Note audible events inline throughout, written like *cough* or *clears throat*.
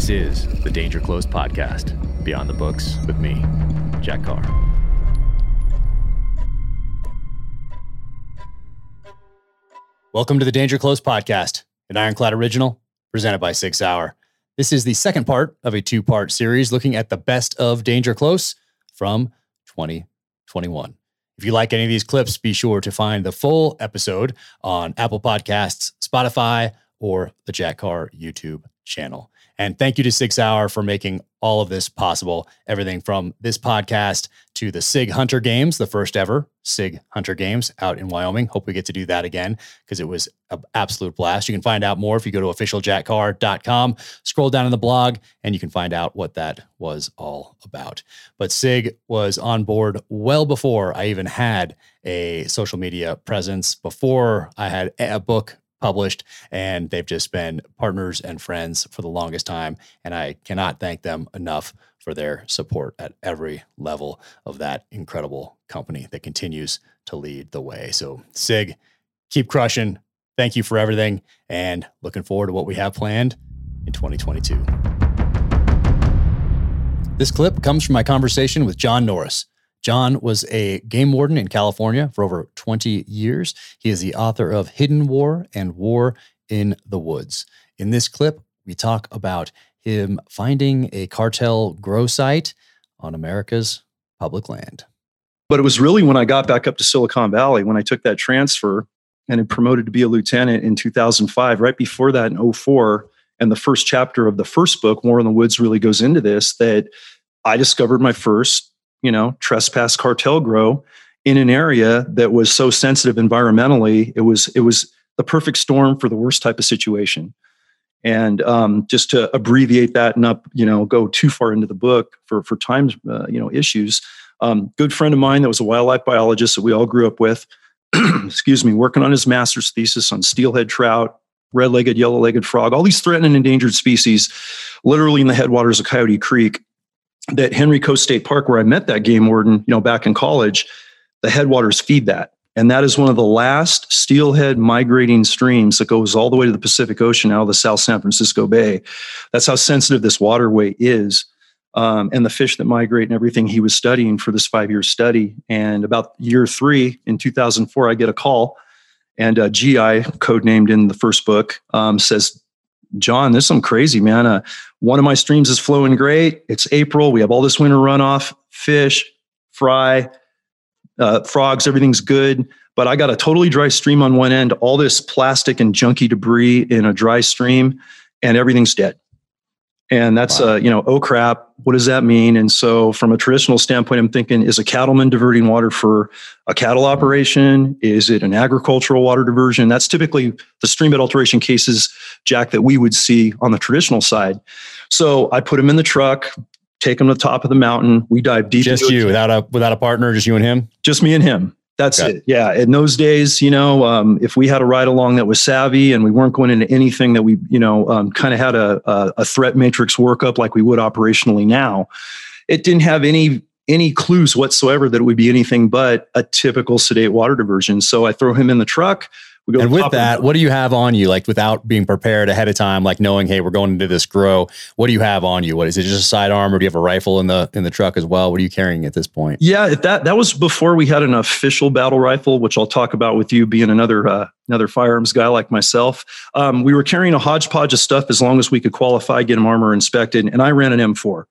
This is the Danger Close podcast, Beyond the Books with me, Jack Carr. Welcome to the Danger Close podcast, an Ironclad original presented by Sig Sauer. This is the second part of a two part series looking at the best of Danger Close from 2021. If you like any of these clips, be sure to find the full episode on Apple Podcasts, Spotify, or the Jack Carr YouTube channel. And thank you to Sig Sauer for making all of this possible. Everything from this podcast to the Sig Hunter Games, the first ever Sig Hunter Games out in Wyoming. Hope we get to do that again because it was an absolute blast. You can find out more if you go to officialjackcarr.com, scroll down in the blog, and you can find out what that was all about. But Sig was on board well before I even had a social media presence, before I had a book published, and they've just been partners and friends for the longest time. And I cannot thank them enough for their support at every level of that incredible company that continues to lead the way. So, SIG, keep crushing. Thank you for everything, and looking forward to what we have planned in 2022. This clip comes from my conversation with John Norris. John was a game warden in California for over 20 years. He is the author of Hidden War and War in the Woods. In this clip, we talk about him finding a cartel grow site on America's public land. But it was really when I got back up to Silicon Valley, when I took that transfer and had promoted to be a lieutenant in 2005, right before that in 04, and the first chapter of the first book, War in the Woods, really goes into this, that I discovered my first you know, trespass cartel grow in an area that was so sensitive environmentally. It was it was the perfect storm for the worst type of situation. And um, just to abbreviate that and not you know go too far into the book for for times uh, you know issues. Um, good friend of mine that was a wildlife biologist that we all grew up with. *clears throat* excuse me, working on his master's thesis on steelhead trout, red-legged, yellow-legged frog, all these threatened and endangered species, literally in the headwaters of Coyote Creek that Henry Coe State Park, where I met that game warden, you know, back in college, the headwaters feed that. And that is one of the last steelhead migrating streams that goes all the way to the Pacific Ocean out of the South San Francisco Bay. That's how sensitive this waterway is. Um, and the fish that migrate and everything he was studying for this five year study. And about year three in 2004, I get a call, and uh, GI, codenamed in the first book, um, says, John, this is some crazy, man. Uh, one of my streams is flowing great. It's April. We have all this winter runoff, fish, fry, uh, frogs, everything's good. But I got a totally dry stream on one end, all this plastic and junky debris in a dry stream, and everything's dead. And that's, wow. uh, you know, oh crap, what does that mean? And so, from a traditional standpoint, I'm thinking is a cattleman diverting water for a cattle operation? Is it an agricultural water diversion? That's typically the stream bed alteration cases, Jack, that we would see on the traditional side. So, I put him in the truck, take him to the top of the mountain. We dive deep. Just you, without a without a partner, just you and him. Just me and him. That's okay. it. Yeah. In those days, you know, um, if we had a ride along that was savvy and we weren't going into anything that we, you know, um, kind of had a, a, a threat matrix workup like we would operationally now, it didn't have any any clues whatsoever that it would be anything but a typical sedate water diversion. So I throw him in the truck. We and with that, what do you have on you, like without being prepared ahead of time, like knowing, hey, we're going into this grow? What do you have on you? What is it? Just a sidearm, or do you have a rifle in the in the truck as well? What are you carrying at this point? Yeah, that that was before we had an official battle rifle, which I'll talk about with you being another uh, another firearms guy like myself. Um, we were carrying a hodgepodge of stuff as long as we could qualify, get them armor inspected, and I ran an M4.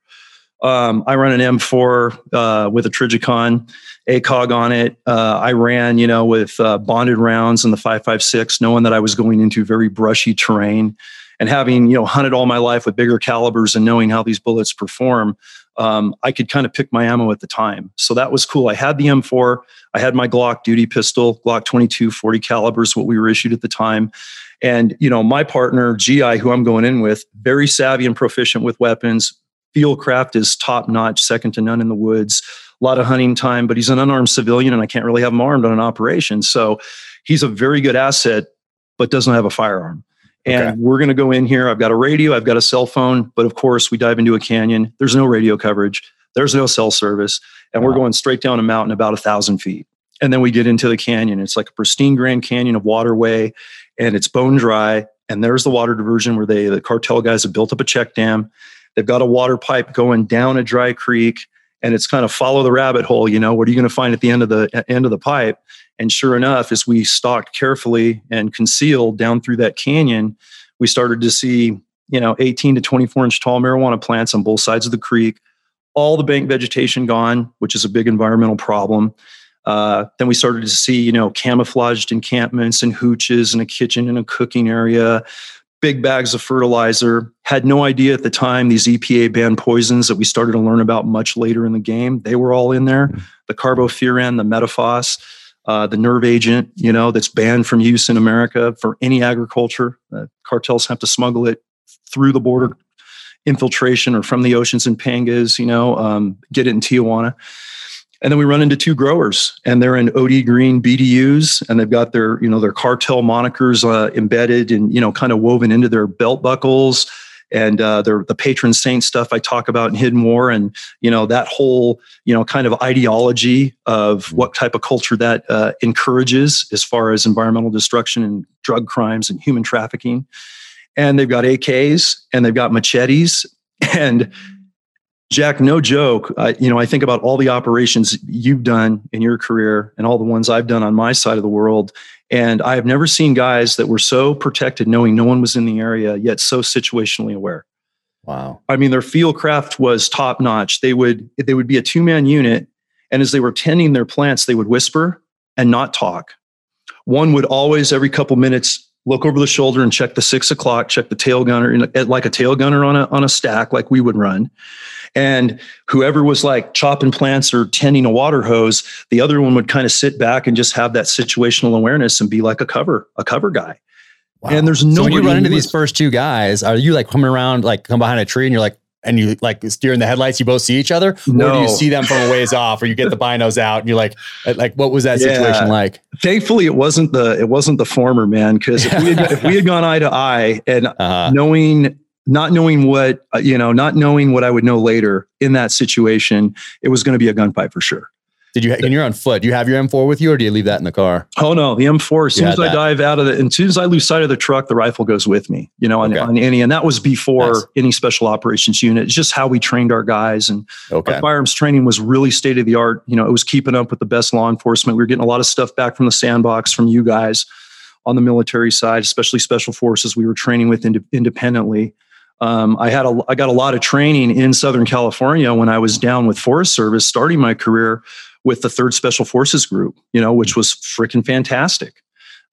Um, I run an M4 uh, with a Trijicon ACOG on it. Uh, I ran, you know, with uh, bonded rounds in the 5.56, knowing that I was going into very brushy terrain and having, you know, hunted all my life with bigger calibers and knowing how these bullets perform. Um, I could kind of pick my ammo at the time. So that was cool. I had the M4, I had my Glock duty pistol, Glock 22, 40 calibers, what we were issued at the time. And, you know, my partner, GI, who I'm going in with, very savvy and proficient with weapons, Fieldcraft is top notch, second to none in the woods. A lot of hunting time, but he's an unarmed civilian, and I can't really have him armed on an operation. So he's a very good asset, but doesn't have a firearm. And okay. we're going to go in here. I've got a radio, I've got a cell phone, but of course, we dive into a canyon. There's no radio coverage, there's no cell service, and wow. we're going straight down a mountain about a thousand feet. And then we get into the canyon. It's like a pristine Grand Canyon of waterway, and it's bone dry and there's the water diversion where they the cartel guys have built up a check dam. They've got a water pipe going down a dry creek, and it's kind of follow the rabbit hole. You know, what are you going to find at the end of the end of the pipe? And sure enough, as we stalked carefully and concealed down through that canyon, we started to see you know 18 to 24 inch tall marijuana plants on both sides of the creek. All the bank vegetation gone, which is a big environmental problem. Uh, then we started to see, you know, camouflaged encampments and hooches and a kitchen and a cooking area, big bags of fertilizer. Had no idea at the time these EPA banned poisons that we started to learn about much later in the game. They were all in there. The carbofuran, the metafos, uh, the nerve agent, you know, that's banned from use in America for any agriculture. Uh, cartels have to smuggle it through the border infiltration or from the oceans in Pangas, you know, um, get it in Tijuana. And then we run into two growers, and they're in OD Green BDUs, and they've got their, you know, their cartel monikers uh, embedded and you know, kind of woven into their belt buckles, and uh, their the patron saint stuff I talk about in Hidden War, and you know that whole, you know, kind of ideology of mm-hmm. what type of culture that uh, encourages as far as environmental destruction and drug crimes and human trafficking. And they've got AKs and they've got machetes *laughs* and Jack, no joke. I, you know, I think about all the operations you've done in your career and all the ones I've done on my side of the world. And I have never seen guys that were so protected, knowing no one was in the area, yet so situationally aware. Wow. I mean, their field craft was top notch. They would they would be a two man unit, and as they were tending their plants, they would whisper and not talk. One would always, every couple minutes, look over the shoulder and check the six o'clock, check the tail gunner, like a tail gunner on a on a stack, like we would run. And whoever was like chopping plants or tending a water hose, the other one would kind of sit back and just have that situational awareness and be like a cover, a cover guy. Wow. And there's no. So when you run into these first two guys, are you like coming around, like come behind a tree, and you're like, and you like steering the headlights, you both see each other, no. or do you see them from a ways off, or you get the binos out, and you're like, uh, like what was that yeah. situation like? Thankfully, it wasn't the it wasn't the former man because if, we had, if we had gone eye to eye and uh-huh. knowing not knowing what uh, you know, not knowing what I would know later in that situation, it was going to be a gunfight for sure. Did you? And you're on foot. Do you have your M4 with you, or do you leave that in the car? Oh no, the M4. As soon as I that. dive out of it, and as soon as I lose sight of the truck, the rifle goes with me. You know, on, okay. on any, and that was before nice. any special operations unit. It's just how we trained our guys, and okay. our firearms training was really state of the art. You know, it was keeping up with the best law enforcement. We were getting a lot of stuff back from the sandbox from you guys on the military side, especially special forces. We were training with ind- independently. Um, I had a, I got a lot of training in Southern California when I was down with Forest Service, starting my career with the Third Special Forces Group. You know, which was freaking fantastic.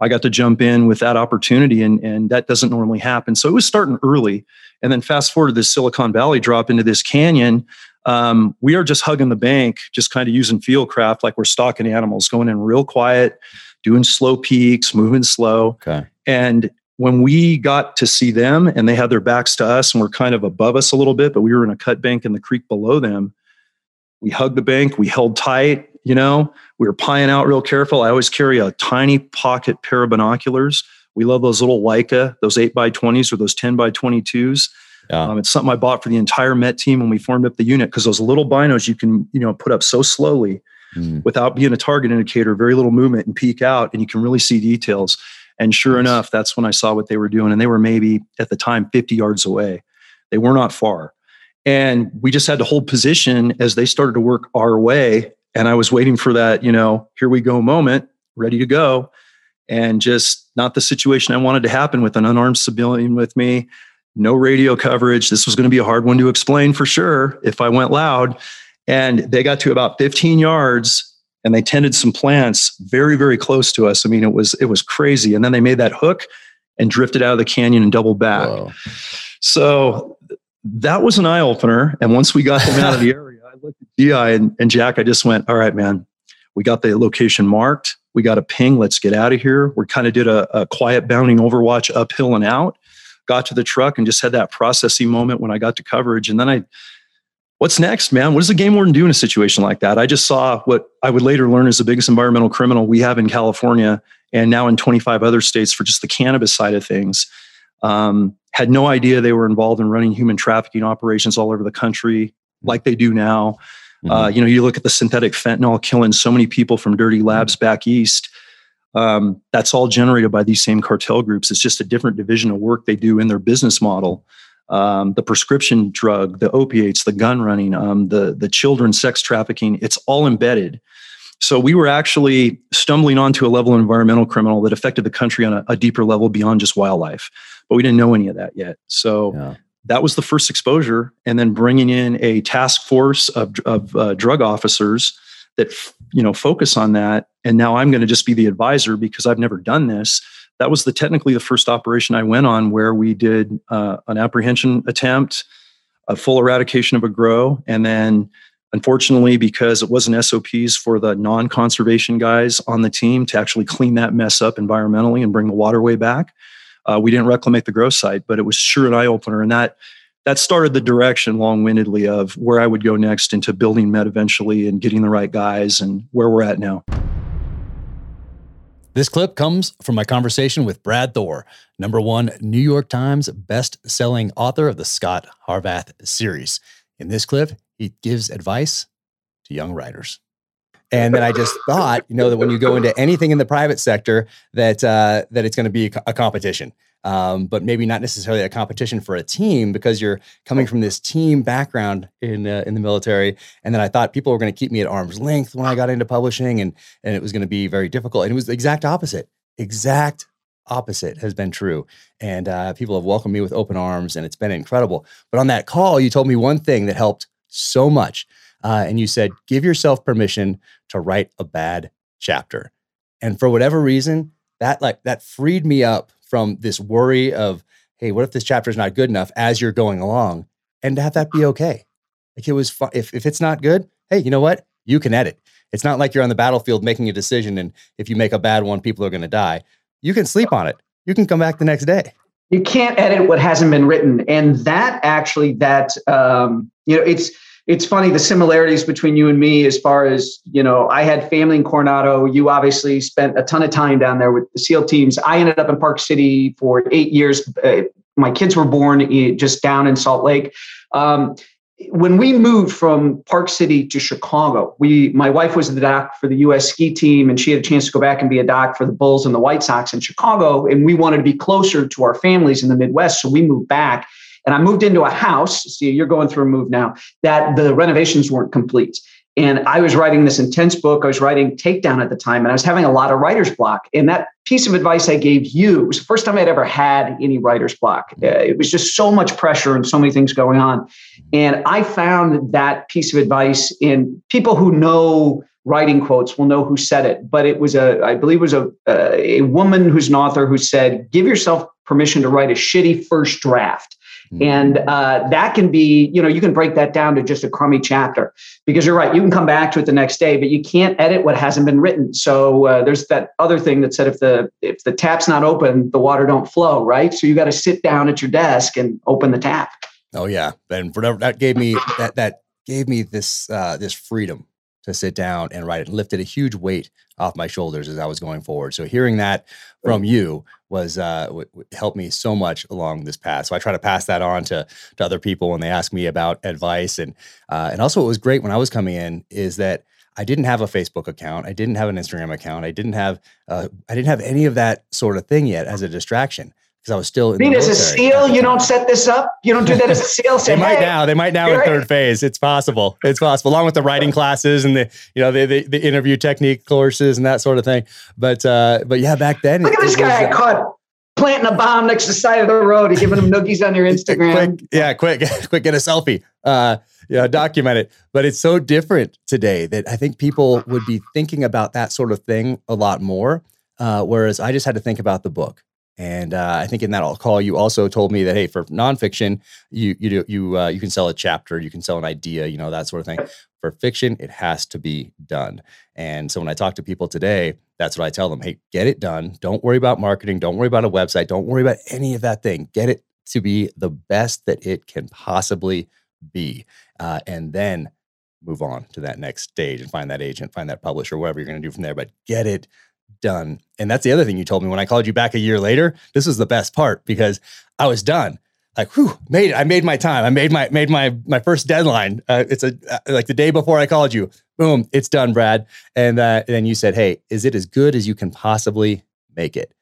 I got to jump in with that opportunity, and and that doesn't normally happen. So it was starting early, and then fast forward to this Silicon Valley drop into this canyon. Um, we are just hugging the bank, just kind of using field craft like we're stalking animals, going in real quiet, doing slow peaks, moving slow. Okay. And when we got to see them and they had their backs to us and were kind of above us a little bit, but we were in a cut bank in the creek below them, we hugged the bank, we held tight, you know, we were pieing out real careful. I always carry a tiny pocket pair of binoculars. We love those little Leica, those 8 by 20s or those 10 by 22s. Yeah. Um, it's something I bought for the entire Met team when we formed up the unit because those little binos you can, you know, put up so slowly mm. without being a target indicator, very little movement and peek out, and you can really see details. And sure enough, that's when I saw what they were doing. And they were maybe at the time 50 yards away. They were not far. And we just had to hold position as they started to work our way. And I was waiting for that, you know, here we go moment, ready to go. And just not the situation I wanted to happen with an unarmed civilian with me, no radio coverage. This was going to be a hard one to explain for sure if I went loud. And they got to about 15 yards and they tended some plants very very close to us i mean it was it was crazy and then they made that hook and drifted out of the canyon and doubled back so that was an eye opener and once we got them out of the *laughs* area i looked at gi and, and jack i just went all right man we got the location marked we got a ping let's get out of here we kind of did a, a quiet bounding overwatch uphill and out got to the truck and just had that processing moment when i got to coverage and then i what's next, man? What does a game warden do in a situation like that? I just saw what I would later learn is the biggest environmental criminal we have in California and now in 25 other states for just the cannabis side of things. Um, had no idea they were involved in running human trafficking operations all over the country like they do now. Mm-hmm. Uh, you know, you look at the synthetic fentanyl killing so many people from dirty labs back east. Um, that's all generated by these same cartel groups. It's just a different division of work they do in their business model. Um, the prescription drug, the opiates, the gun running, um, the the children sex trafficking. It's all embedded. So we were actually stumbling onto a level of environmental criminal that affected the country on a, a deeper level beyond just wildlife, but we didn't know any of that yet. So. Yeah that was the first exposure and then bringing in a task force of, of uh, drug officers that you know focus on that and now i'm going to just be the advisor because i've never done this that was the technically the first operation i went on where we did uh, an apprehension attempt a full eradication of a grow and then unfortunately because it wasn't sops for the non-conservation guys on the team to actually clean that mess up environmentally and bring the waterway back uh, we didn't reclimate the growth site, but it was sure an eye opener, and that that started the direction long-windedly of where I would go next into building Met eventually and getting the right guys and where we're at now. This clip comes from my conversation with Brad Thor, number one New York Times best-selling author of the Scot Harvath series. In this clip, he gives advice to young writers. And then I just thought, you know, that when you go into anything in the private sector, that uh, that it's going to be a competition, um, but maybe not necessarily a competition for a team because you're coming from this team background in uh, in the military. And then I thought people were going to keep me at arm's length when I got into publishing, and and it was going to be very difficult. And it was the exact opposite. Exact opposite has been true. And uh, people have welcomed me with open arms, and it's been incredible. But on that call, you told me one thing that helped so much. Uh, and you said, give yourself permission to write a bad chapter. And for whatever reason, that like that freed me up from this worry of, hey, what if this chapter is not good enough as you're going along, and to have that be okay. Like it was, if if it's not good, hey, you know what? You can edit. It's not like you're on the battlefield making a decision, and if you make a bad one, people are going to die. You can sleep on it. You can come back the next day. You can't edit what hasn't been written, and that actually, that um, you know, it's it's funny the similarities between you and me as far as you know i had family in coronado. You obviously spent a ton of time down there with the seal teams. I ended up in park city for eight years. Uh, my kids were born just down in salt lake. Um, when we moved from park city to chicago we my wife was the doc for the us ski team and she had a chance to go back and be a doc for the bulls and the white sox in chicago and we wanted to be closer to our families in the midwest so we moved back and I moved into a house. See, you're going through a move now that the renovations weren't complete. And I was writing this intense book. I was writing Takedown at the time, and I was having a lot of writer's block. And that piece of advice I gave you was the first time I'd ever had any writer's block. Uh, it was just so much pressure and so many things going on. And I found that piece of advice in people who know writing quotes will know who said it. But it was a, I believe it was a, a woman who's an author who said, give yourself permission to write a shitty first draft. Mm-hmm. And uh, that can be, you know, you can break that down to just a crummy chapter because you're right. You can come back to it the next day, but you can't edit what hasn't been written. So uh, there's that other thing that said if the if the tap's not open, the water don't flow, right? So you got to sit down at your desk and open the tap. Oh yeah, and whatever that gave me that that gave me this uh, this freedom to sit down and write it. Lifted a huge weight off my shoulders as I was going forward. So hearing that from you was uh, w- w- helped me so much along this path. So I try to pass that on to to other people when they ask me about advice. And uh, and also, what was great when I was coming in is that I didn't have a Facebook account, I didn't have an Instagram account, I didn't have uh, I didn't have any of that sort of thing yet as a distraction because I was still. In as a SEAL, you don't set this up. You don't do that as a *laughs* SEAL. Say, they might hey, now. They might now in third phase. It's possible. It's possible, along with the writing classes and the you know the, the, the interview technique courses and that sort of thing. But uh, but yeah, back then. Look it, at this guy was, I caught planting a bomb next to the side of the road and giving them noogies on your *laughs* Instagram. quick, yeah, quick, *laughs* quick, get a selfie. Uh, yeah, document it. But it's so different today that I think people would be thinking about that sort of thing a lot more. Uh, whereas I just had to think about the book. And uh, I think in that call, you also told me that hey, for nonfiction, you you do, you uh, you can sell a chapter, you can sell an idea, you know that sort of thing. For fiction, it has to be done. And so when I talk to people today, that's what I tell them: hey, get it done. Don't worry about marketing. Don't worry about a website. Don't worry about any of that thing. Get it to be the best that it can possibly be, uh, and then move on to that next stage and find that agent, find that publisher, whatever you're going to do from there. But get it done. And that's the other thing you told me when I called you back a year later. This was the best part because I was done. Like, whew, made it. I made my time. I made my made my my first deadline. Uh, it's a uh, like the day before I called you. boom, it's done, Brad. And uh, then you said, hey, is it as good as you can possibly make it?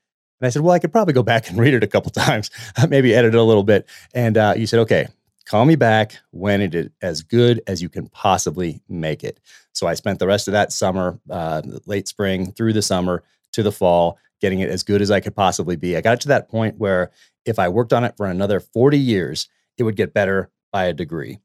And I said, well, I could probably go back and read it a couple *laughs* times, maybe edit it a little bit. And uh, you said, okay, call me back when it is as good as you can possibly make it. So I spent the rest of that summer, uh, late spring through the summer to the fall, getting it as good as I could possibly be. I got to that point where if I worked on it for another 40 years, it would get better by a degree.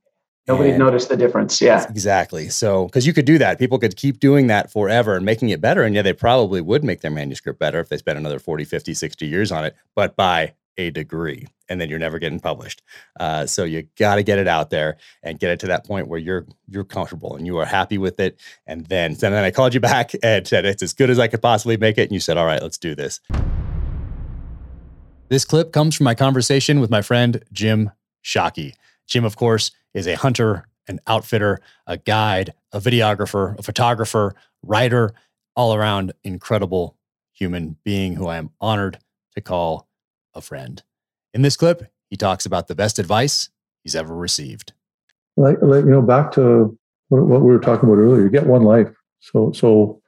Nobody noticed the difference. Yeah. Exactly. So, because you could do that, people could keep doing that forever and making it better. And yeah, they probably would make their manuscript better if they spent another 40, 50, 60 years on it, but by a degree. And then you're never getting published. Uh, so you got to get it out there and get it to that point where you're you're comfortable and you are happy with it. And then, and then I called you *laughs* back and said it's as good as I could possibly make it. And you said, "All right, let's do this." This clip comes from my conversation with my friend Jim Shockey. Jim, of course, is a hunter, an outfitter, a guide, a videographer, a photographer, writer, all around incredible human being who I am honored to call a friend. In this clip, he talks about the best advice he's ever received. Like, like you know, back to what, what we were talking about earlier. You get one life, so so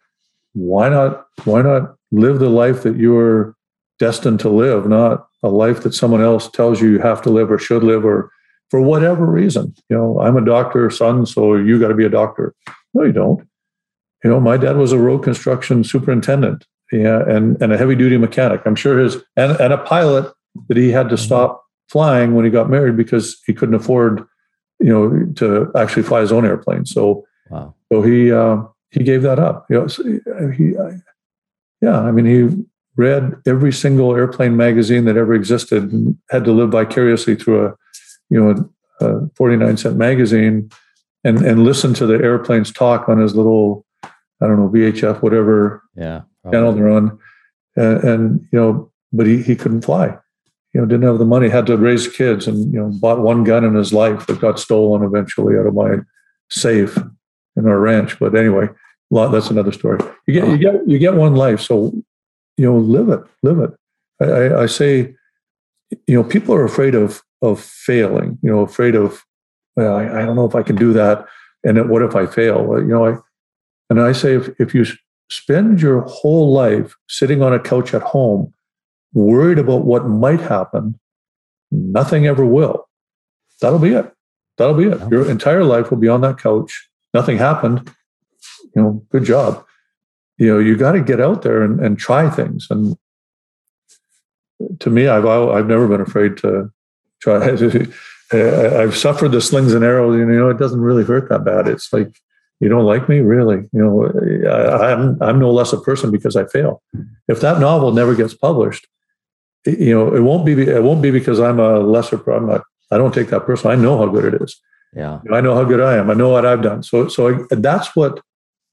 why not why not live the life that you're destined to live, not a life that someone else tells you you have to live or should live or for whatever reason. You know, I'm a doctor's son, so you got to be a doctor. No, you don't. You know, my dad was a road construction superintendent, yeah, and and a heavy duty mechanic. I'm sure his and and a pilot that he had to mm-hmm. stop flying when he got married because he couldn't afford, you know, to actually fly his own airplane. So, wow. so he uh, he gave that up. You know, so he, yeah, I mean, he read every single airplane magazine that ever existed and had to live vicariously through a you know, a 49 cent magazine and, and listen to the airplanes talk on his little, I don't know, VHF, whatever yeah, channel oh. they're on. And, and, you know, but he, he couldn't fly. You know, didn't have the money, had to raise kids and, you know, bought one gun in his life that got stolen eventually out of my safe in our ranch. But anyway, lot that's another story. You get, you get, you get one life. So, you know, live it, live it. I, I say, you know, people are afraid of of failing, you know, afraid of, well, I, I don't know if I can do that. And what if I fail? You know, I, and I say, if, if you spend your whole life sitting on a couch at home, worried about what might happen, nothing ever will. That'll be it. That'll be it. Your entire life will be on that couch. Nothing happened. You know, good job. You know, you got to get out there and, and try things. And to me, I've I've never been afraid to try. *laughs* I've suffered the slings and arrows. You know, it doesn't really hurt that bad. It's like you don't like me, really. You know, I, I'm I'm no less a person because I fail. If that novel never gets published, you know, it won't be it won't be because I'm a lesser. I'm not. I don't take that person. I know how good it is. Yeah, I know how good I am. I know what I've done. So so I, that's what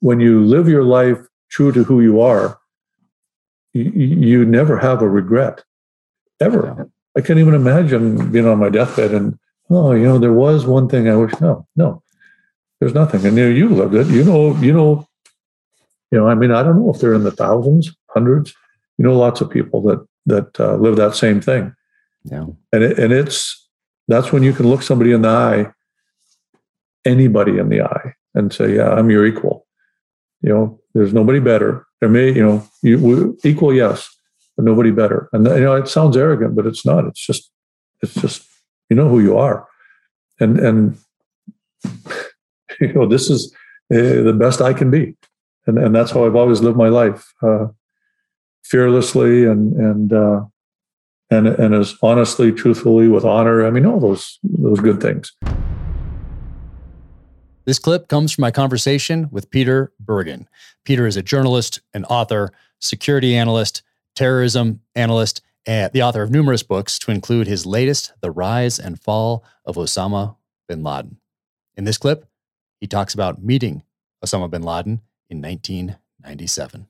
when you live your life true to who you are, you, you never have a regret ever. Yeah. I can't even imagine being on my deathbed and oh, you know, there was one thing I wish. No, no, there's nothing. And you know, you lived it. You know, you know, you know. I mean, I don't know if they're in the thousands, hundreds. You know, lots of people that that uh, live that same thing. Yeah, and it, and it's that's when you can look somebody in the eye, anybody in the eye, and say, "Yeah, I'm your equal." You know, there's nobody better. There may, you know, you equal, yes, but nobody better. And you know, it sounds arrogant, but it's not. It's just, it's just, you know who you are, and and *laughs* you know this is uh, the best I can be, and and that's how I've always lived my life, uh, fearlessly and and uh, and and as honestly, truthfully, with honor. I mean, all those those good things. This clip comes from my conversation with Peter Bergen. Peter is a journalist, an author, security analyst, terrorism analyst, and the author of numerous books, to include his latest, The Rise and Fall of Osama bin Laden. In this clip, he talks about meeting Osama bin Laden in 1997.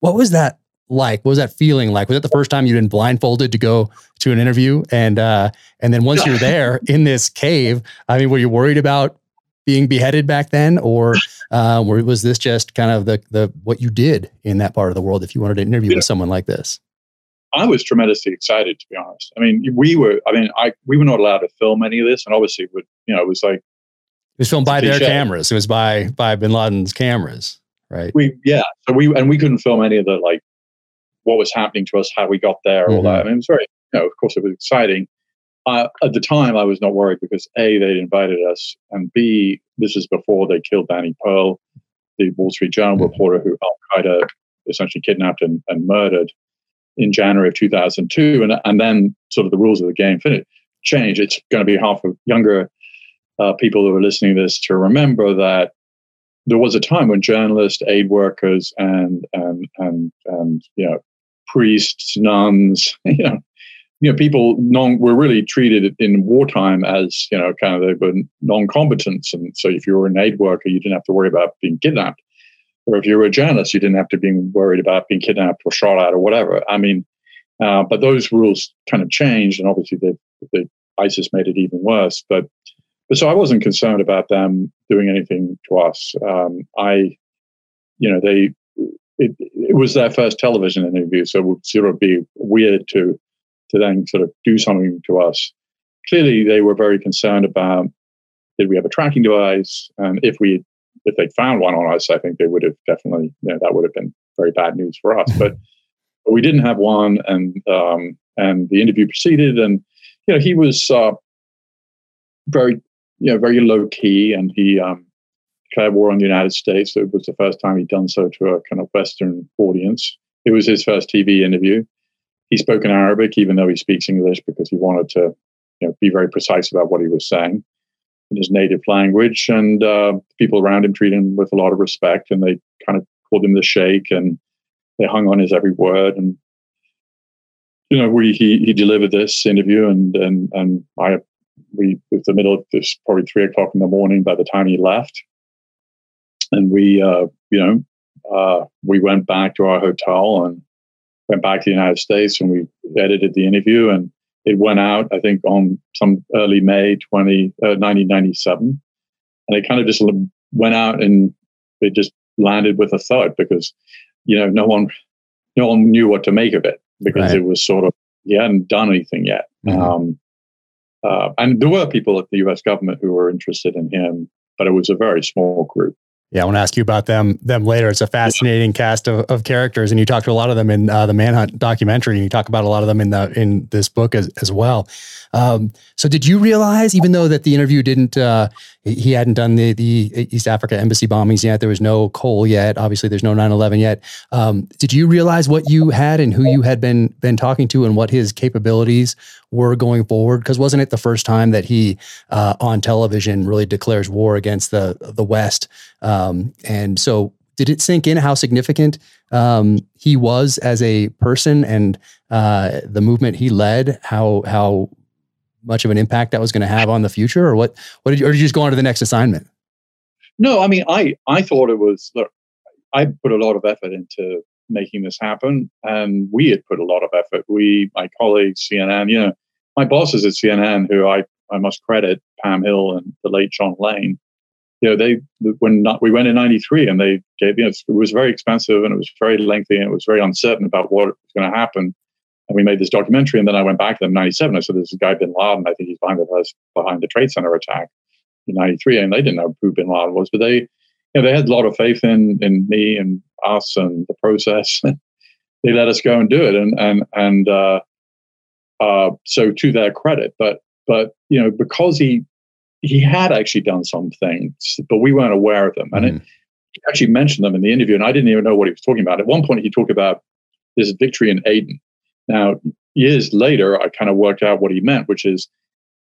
What was that like? What was that feeling like? Was that the first time you'd been blindfolded to go to an interview? And uh, and then once you're there *laughs* in this cave, I mean, were you worried about being beheaded back then, or uh, was this just kind of the the what you did in that part of the world? If you wanted to interview yeah. with someone like this, I was tremendously excited to be honest. I mean, we were. I mean, I we were not allowed to film any of this, and obviously, would you know, it was like was filmed by their cameras. It was by by Bin Laden's cameras, right? We yeah. So we and we couldn't film any of the like what was happening to us, how we got there, mm-hmm. all that. I mean, it was very, you know, of course, it was exciting. Uh, at the time, I was not worried because a they'd invited us, and b this is before they killed Danny Pearl, the Wall Street Journal mm-hmm. reporter who Al Qaeda essentially kidnapped and, and murdered in January of 2002, and and then sort of the rules of the game finished change. It's going to be half of younger uh, people who are listening to this to remember that there was a time when journalists, aid workers, and and and and you know priests, nuns, *laughs* you know, you know, people non were really treated in wartime as you know kind of they were non-combatants, and so if you were an aid worker, you didn't have to worry about being kidnapped, or if you were a journalist, you didn't have to be worried about being kidnapped or shot at or whatever. I mean, uh, but those rules kind of changed, and obviously the, the ISIS made it even worse. But but so I wasn't concerned about them doing anything to us. Um, I, you know, they it, it was their first television interview, so it would sort of be weird to to then sort of do something to us. Clearly, they were very concerned about did we have a tracking device, and if we if they found one on us, I think they would have definitely you know, that would have been very bad news for us. But, *laughs* but we didn't have one, and um, and the interview proceeded, and you know he was uh, very you know very low key, and he um, declared war on the United States. So it was the first time he'd done so to a kind of Western audience. It was his first TV interview. He spoke in Arabic, even though he speaks English, because he wanted to you know, be very precise about what he was saying in his native language. And uh, people around him treated him with a lot of respect, and they kind of called him the Sheikh, and they hung on his every word. And you know, we he he delivered this interview, and and and I we it was the middle of this probably three o'clock in the morning by the time he left and we, uh, you know, uh, we went back to our hotel and went back to the United States and we edited the interview and it went out, I think, on some early May 20, uh, 1997. And it kind of just went out and it just landed with a thud because, you know, no one, no one knew what to make of it because right. it was sort of, he hadn't done anything yet. Mm-hmm. Um, uh, and there were people at the US government who were interested in him, but it was a very small group. Yeah, I want to ask you about them them later. It's a fascinating yeah. cast of, of characters, and you talk to a lot of them in uh, the Manhunt documentary, and you talk about a lot of them in the in this book as, as well. Um, so, did you realize, even though that the interview didn't, uh, he hadn't done the the East Africa embassy bombings yet, there was no Cole yet. Obviously, there's no 9/11 yet. Um, did you realize what you had and who you had been been talking to, and what his capabilities were going forward? Because wasn't it the first time that he uh, on television really declares war against the the West? Um, and so, did it sink in how significant um, he was as a person and uh, the movement he led? How how much of an impact that was going to have on the future, or what? What did you, or did you just go on to the next assignment? No, I mean, I I thought it was. Look, I put a lot of effort into making this happen, and we had put a lot of effort. We, my colleagues, CNN, you know, my bosses at CNN, who I I must credit, Pam Hill and the late John Lane. You know, they when not, we went in '93, and they gave you know, it was very expensive and it was very lengthy and it was very uncertain about what was going to happen and we made this documentary. And then I went back to them in 97. I said, there's a guy, Bin Laden. I think he's behind the, behind the Trade Center attack in 93. And they didn't know who Bin Laden was, but they, you know, they had a lot of faith in, in me and us and the process. *laughs* they let us go and do it. And, and, and, uh, uh, so to their credit, but, but, you know, because he, he had actually done some things, but we weren't aware of them. And mm. it, he actually mentioned them in the interview, and I didn't even know what he was talking about. At one point, he talked about this victory in Aden, now, years later, I kind of worked out what he meant, which is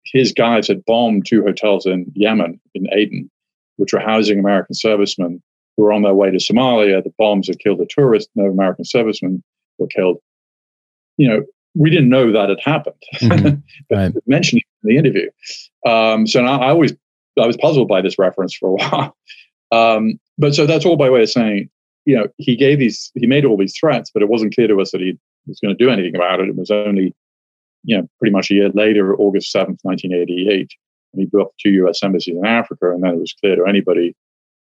his guys had bombed two hotels in Yemen, in Aden, which were housing American servicemen who were on their way to Somalia. The bombs had killed a tourist, no American servicemen were killed. You know, we didn't know that had happened. Mm-hmm. *laughs* right. mentioned in the interview. Um, so now I always I was puzzled by this reference for a *laughs* while. Um, but so that's all by way of saying, you know, he gave these, he made all these threats, but it wasn't clear to us that he was going to do anything about it. It was only, you know, pretty much a year later, August 7th, 1988, when he blew up two US embassies in Africa. And then it was clear to anybody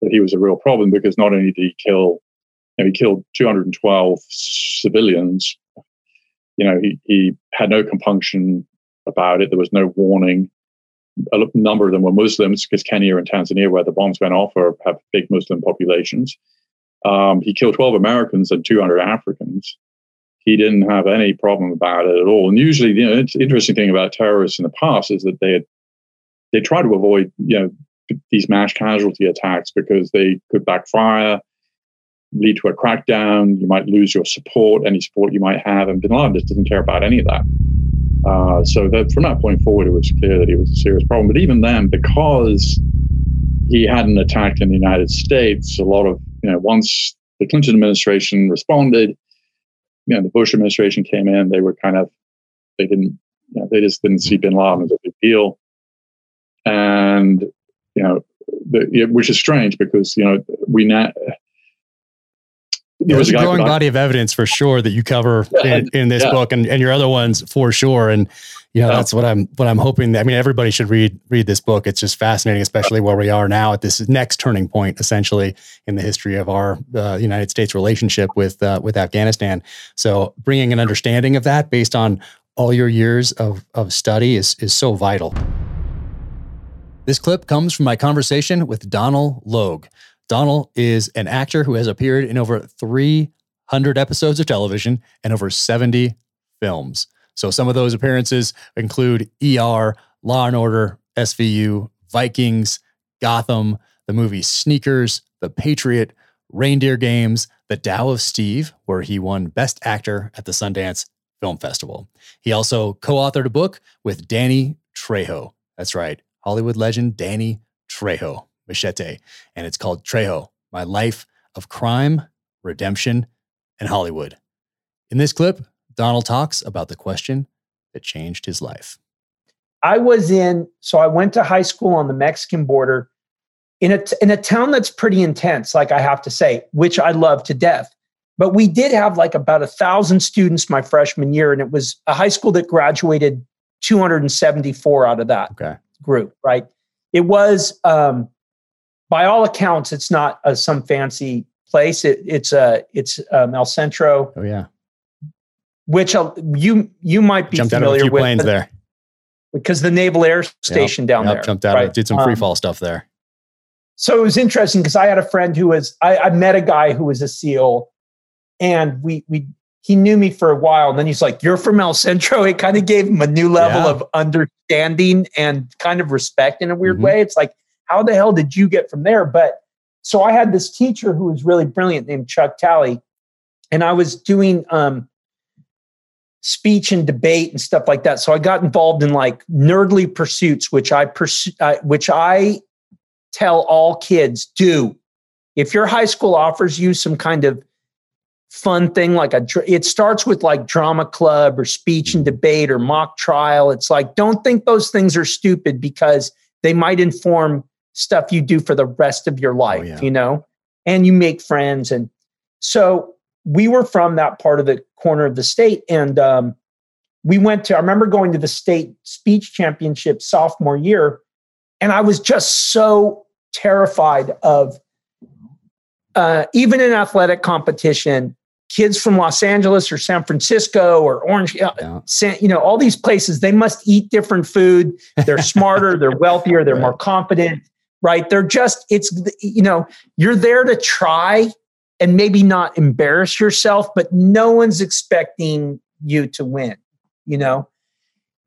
that he was a real problem because not only did he kill, you know, he killed 212 civilians, you know, he, he had no compunction about it. There was no warning. a number of them were Muslims because Kenya and Tanzania, where the bombs went off, are, have big Muslim populations. Um, he killed 12 Americans and 200 Africans. He didn't have any problem about it at all. And usually, you know, it's interesting thing about terrorists in the past is that they had, they try to avoid, you know, these mass casualty attacks because they could backfire, lead to a crackdown. You might lose your support, any support you might have. And Bin Laden just didn't care about any of that. Uh, so that from that point forward, it was clear that he was a serious problem. But even then, because he hadn't attacked in the United States, a lot of you know once the Clinton administration responded, you know the Bush administration came in, they were kind of they didn't you know, they just didn't see Bin Laden as a big deal, and you know the, which is strange because you know we now there's a growing body of evidence for sure that you cover in, in this yeah. book and, and your other ones for sure. And you know, yeah. that's what I'm what I'm hoping that I mean everybody should read read this book. It's just fascinating, especially where we are now at this next turning point, essentially in the history of our uh, United States relationship with uh, with Afghanistan. So bringing an understanding of that based on all your years of of study is is so vital. This clip comes from my conversation with Donal Logue. Donal is an actor who has appeared in over 300 episodes of television and over 70 films. So some of those appearances include ER, Law and Order, SVU, Vikings, Gotham, the movie Sneakers, The Patriot, Reindeer Games, The Tao of Steve, where he won Best Actor at the Sundance Film Festival. He also co authored a book with Danny Trejo. That's right, Hollywood legend Danny Trejo. Machete, and it's called Trejo My Life of Crime, Redemption, and Hollywood. In this clip, Donal talks about the question that changed his life. I was in, so I went to high school on the Mexican border in a, in a town that's pretty intense, like I have to say, which I love to death. But we did have like about a thousand students my freshman year, and it was a high school that graduated 274 out of that okay. group, right? It was um, by all accounts, it's not a, some fancy place. It, it's a it's um, El Centro. Oh yeah, which you you might be jumped familiar out of a few with planes there because the Naval Air Station yep, down yep, there. Jumped out, right? did some free fall um, stuff there. So it was interesting because I had a friend who was I, I met a guy who was a SEAL, and we we he knew me for a while, and then he's like, "You're from El Centro." It kind of gave him a new level yeah. of understanding and kind of respect in a weird mm-hmm. way. It's like how the hell did you get from there? But so I had this teacher who was really brilliant named Chuck Talley, and I was doing um, speech and debate and stuff like that. So I got involved in like nerdly pursuits, which I pursue, uh, which I tell all kids do. If your high school offers you some kind of fun thing like a it starts with like drama club or speech and debate or mock trial it's like don't think those things are stupid because they might inform stuff you do for the rest of your oh, life, oh, yeah. you know, and you make friends. And so we were from that part of the corner of the state. And um, we went to, I remember going to the state speech championship sophomore year. And I was just so terrified of, uh, even in athletic competition, kids from Los Angeles or San Francisco or Orange, yeah. San, you know, all these places, they must eat different food. They're *laughs* smarter, they're wealthier, they're right. more confident right? They're just, it's, you know, you're there to try and maybe not embarrass yourself, but no one's expecting you to win, you know?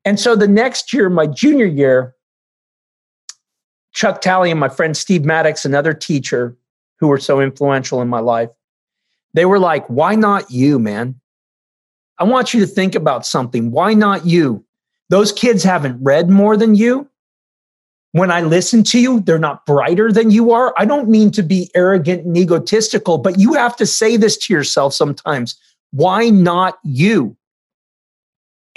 And so the next year, my junior year, Chuck Talley and my friend Steve Maddox, another teacher who were so influential in my life, they were like, why not you, man? I want you to think about something. Why not you? Those kids haven't read more than you when I listen to you, they're not brighter than you are. I don't mean to be arrogant and egotistical, but you have to say this to yourself sometimes. Why not you?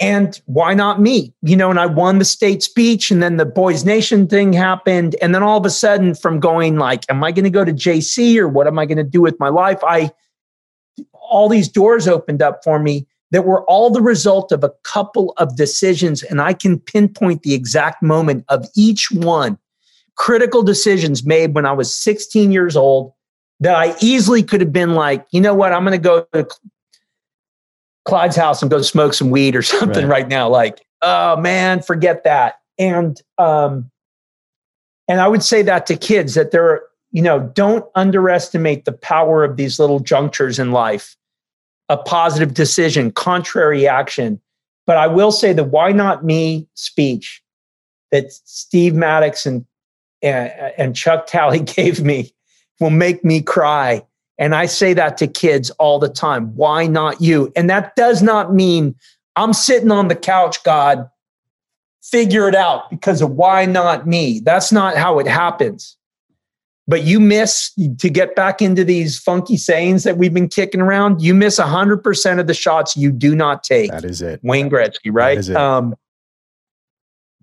And why not me? You know, and I won the state speech, and then the Boys Nation thing happened. And then all of a sudden, from going like, am I going to go to JC or what am I going to do with my life? I, all these doors opened up for me that were all the result of a couple of decisions. And I can pinpoint the exact moment of each one. Critical decisions made when I was 16 years old that I easily could have been like, you know what, I'm going to go to Clyde's house and go smoke some weed or *laughs* something right, right now. Like, oh man, forget that. and um, and I would say that to kids that they're you know don't underestimate the power of these little junctures in life, a positive decision, contrary action. But I will say the "Why not me" speech that Steve Maddox and and, and Chuck Talley *laughs* gave me will make me cry. And I say that to kids all the time. Why not you? And that does not mean I'm sitting on the couch, God, figure it out because of why not me. That's not how it happens. But you miss to get back into these funky sayings that we've been kicking around. You miss 100% of the shots you do not take. That is it. Wayne Gretzky, right? Um,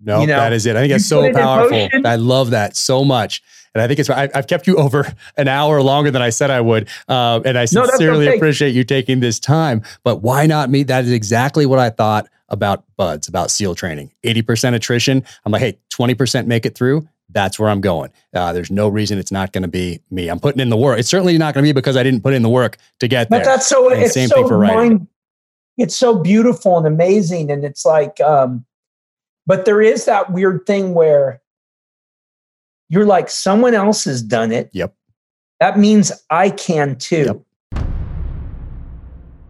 no, you know, that is it. I think it's so powerful. I love that so much. And I think it's, I, have kept you over an hour longer than I said I would. Uh, and I sincerely no, okay. appreciate you taking this time. But why not me? That is exactly what I thought about BUD/S, about SEAL training. 80% attrition. I'm like, hey, 20% make it through. That's where I'm going. Uh, there's no reason it's not going to be me. I'm putting in the work. It's certainly not going to be because I didn't put in the work to get but there. But that's so, and it's same so thing for writing. Mind, it's so beautiful and amazing. And it's like, um, but there is that weird thing where you're like, someone else has done it. Yep. That means I can too. Yep.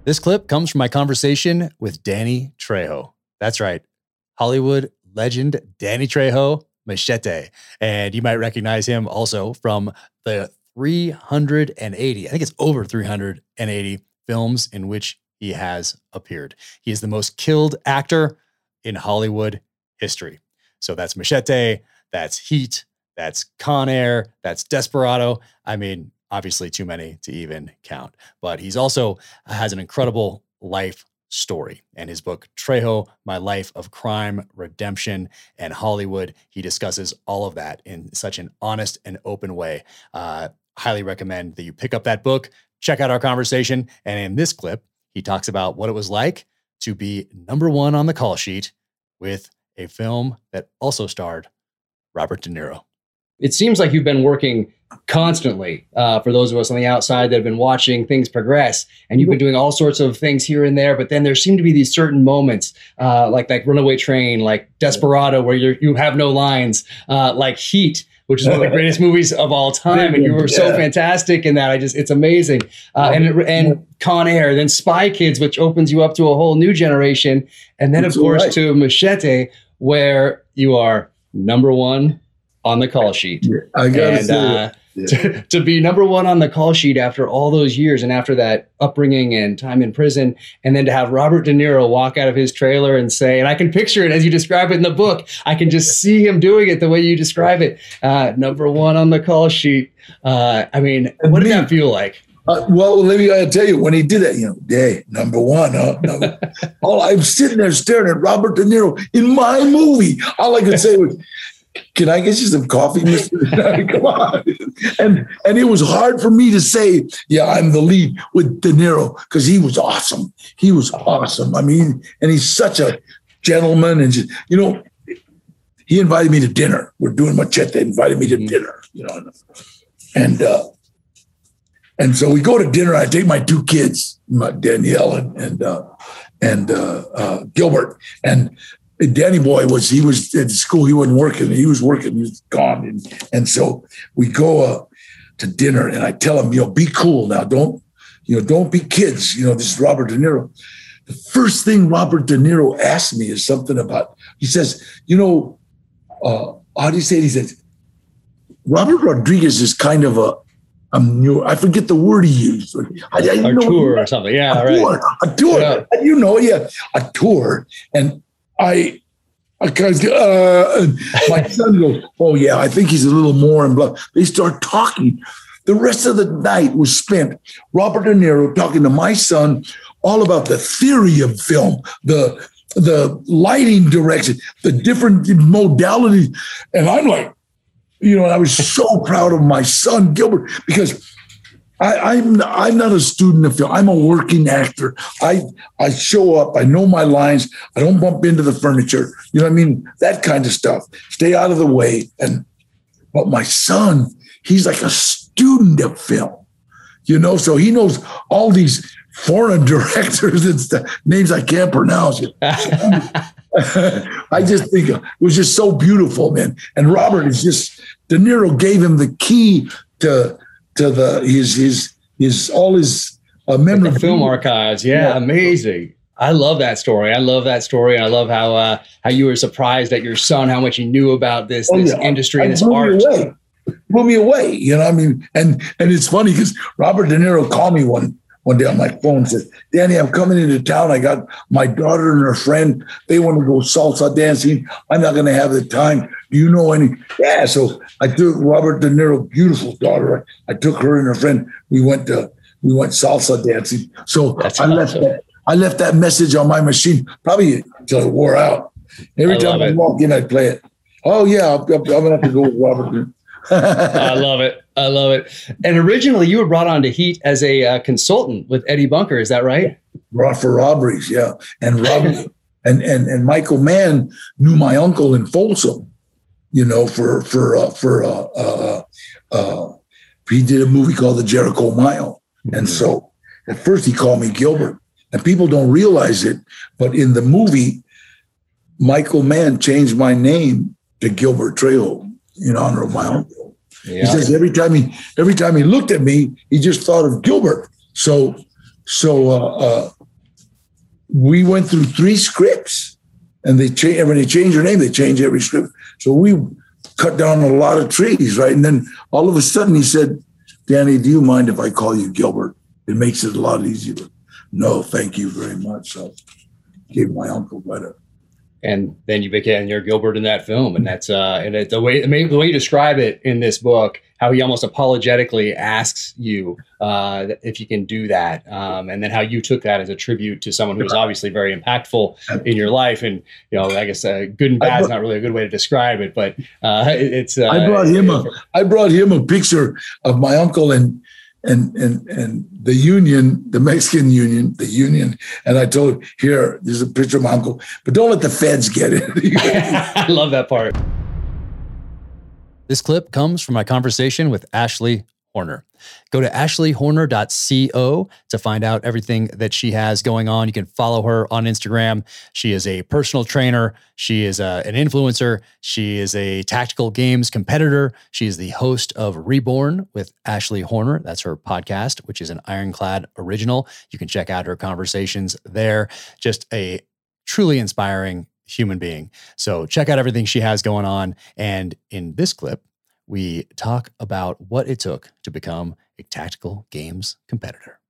This clip comes from my conversation with Danny Trejo. That's right. Hollywood legend Danny Trejo, Machete. And you might recognize him also from the 380, I think it's over 380 films in which he has appeared. He is the most killed actor in Hollywood history. So that's Machete, that's Heat, that's Con Air, that's Desperado. I mean, obviously too many to even count. But he's also has an incredible life story. And his book, Trejo My Life of Crime, Redemption, and Hollywood, he discusses all of that in such an honest and open way. Uh, highly recommend that you pick up that book, check out our conversation. And in this clip, he talks about what it was like to be number one on the call sheet with a film that also starred Robert De Niro. It seems like you've been working constantly uh, for those of us on the outside that have been watching things progress. And you've been doing all sorts of things here and there but then there seem to be these certain moments uh, like like runaway train like desperado where you you have no lines uh, like heat which is one of the greatest *laughs* movies of all time. And you were so fantastic in that. I just it's amazing. Uh, and and con air then spy kids which opens you up to a whole new generation. And then of course right. to machete where you are number one on the call sheet. I got to say, uh, yeah. to, to, be number one on the call sheet after all those years and after that upbringing and time in prison, and then to have Robert De Niro walk out of his trailer and say, and I can picture it as you describe it in the book. I can just see him doing it the way you describe it. Uh, number one on the call sheet. Uh, I mean, what did that feel like? Uh, well, let me uh, tell you, when he did that, you know, day number one, huh? Number, *laughs* all I'm sitting there staring at Robert De Niro in my movie. All I could say was, "Can I get you some coffee, Mister? *laughs* Come on!" And and it was hard for me to say, "Yeah, I'm the lead with De Niro" because he was awesome. He was awesome. I mean, and he's such a gentleman, and just, you know, he invited me to dinner. We're doing machete. Invited me to dinner, you know, and. uh and so we go to dinner. I take my two kids, my Danielle and and uh, and uh, uh, Gilbert. And Danny Boy was he was at school. He wasn't working. He was working. He was gone. And, and so we go uh, to dinner, and I tell him, you know, be cool now. Don't you know? Don't be kids. You know, this is Robert De Niro. The first thing Robert De Niro asked me is something about. He says, you know, uh, how do you say it? He says, Robert Rodriguez is kind of a I'm new. I forget the word he used. I, I a tour or something. Yeah, a right. Tour, a tour. Yeah. You know, yeah, a tour. And I, because uh, *laughs* my son goes, "Oh yeah, I think he's a little more." And blah. They start talking. The rest of the night was spent Robert De Niro talking to my son all about the theory of film, the the lighting direction, the different modalities, and I'm like, you know, I was so proud of my son Gilbert because I, am I'm, I'm not a student of film. I'm a working actor. I I show up. I know my lines. I don't bump into the furniture. You know what I mean? That kind of stuff. Stay out of the way. And but my son, he's like a student of film. You know, so he knows all these foreign *laughs* directors and stuff, names I can't pronounce. *laughs* I just think it was just so beautiful, man. And Robert is just De Niro gave him the key to to the his his his all his uh, memory the film archives. Yeah, yeah, amazing. I love that story. I love that story, I love how uh, how you were surprised at your son, how much he knew about this oh, this yeah. industry and this art. Away. Blew me away, you know. I mean, and and it's funny because Robert De Niro called me one one day on my phone and said, Danny, I'm coming into town. I got my daughter and her friend. They want to go salsa dancing. I'm not going to have the time. Do you know any? Yeah. So I took Robert De Niro, beautiful daughter. I took her and her friend. We went to, we went salsa dancing. So That's I awesome. left that, I left that message on my machine probably until it wore out. Every I time I walk in, I'd play it. Oh yeah, I'm, I'm gonna have to go with Robert. I love it. I love it. And originally, you were brought on to Heat as a uh, consultant with Eddie Bunker. Is that right? Brought for robberies, yeah. And Robert *laughs* and and and Michael Mann knew my uncle in Folsom. You know, for for uh, for uh, uh, uh, he did a movie called The Jericho Mile, mm-hmm. and so at first he called me Gilbert, and people don't realize it, but in the movie, Michael Mann changed my name to Gilbert Trejo in honor of my uncle. Yeah. He says every time he every time he looked at me, he just thought of Gilbert. So so uh, uh, we went through three scripts, and they change when they change your name, they change every script. So we cut down a lot of trees, right? And then all of a sudden he said, "Danny, do you mind if I call you Gilbert? It makes it a lot easier." No, thank you very much. So gave my uncle better and then you became your Gilbert in that film, and that's uh, and it, the way the way you describe it in this book, how he almost apologetically asks you uh, if you can do that, um, and then how you took that as a tribute to someone who was obviously very impactful in your life, and you know, I guess uh, good and bad is not really a good way to describe it, but uh, it, it's. Uh, I brought him a I brought him a picture of my uncle and and and and the union, the Mexican union, the union, and I told him, here, there's a picture of my uncle, but don't let the feds get it. *laughs* I love that part. This clip comes from my conversation with Ashley Horner. Go to ashleyhorner.co to find out everything that she has going on. You can follow her on Instagram. She is a personal trainer. She is a, uh, an influencer. She is a tactical games competitor. She is the host of Reborn with Ashley Horner. That's her podcast, which is an Ironclad original. You can check out her conversations there. Just a truly inspiring human being. So check out everything she has going on. And in this clip, we talk about what it took to become a tactical games competitor.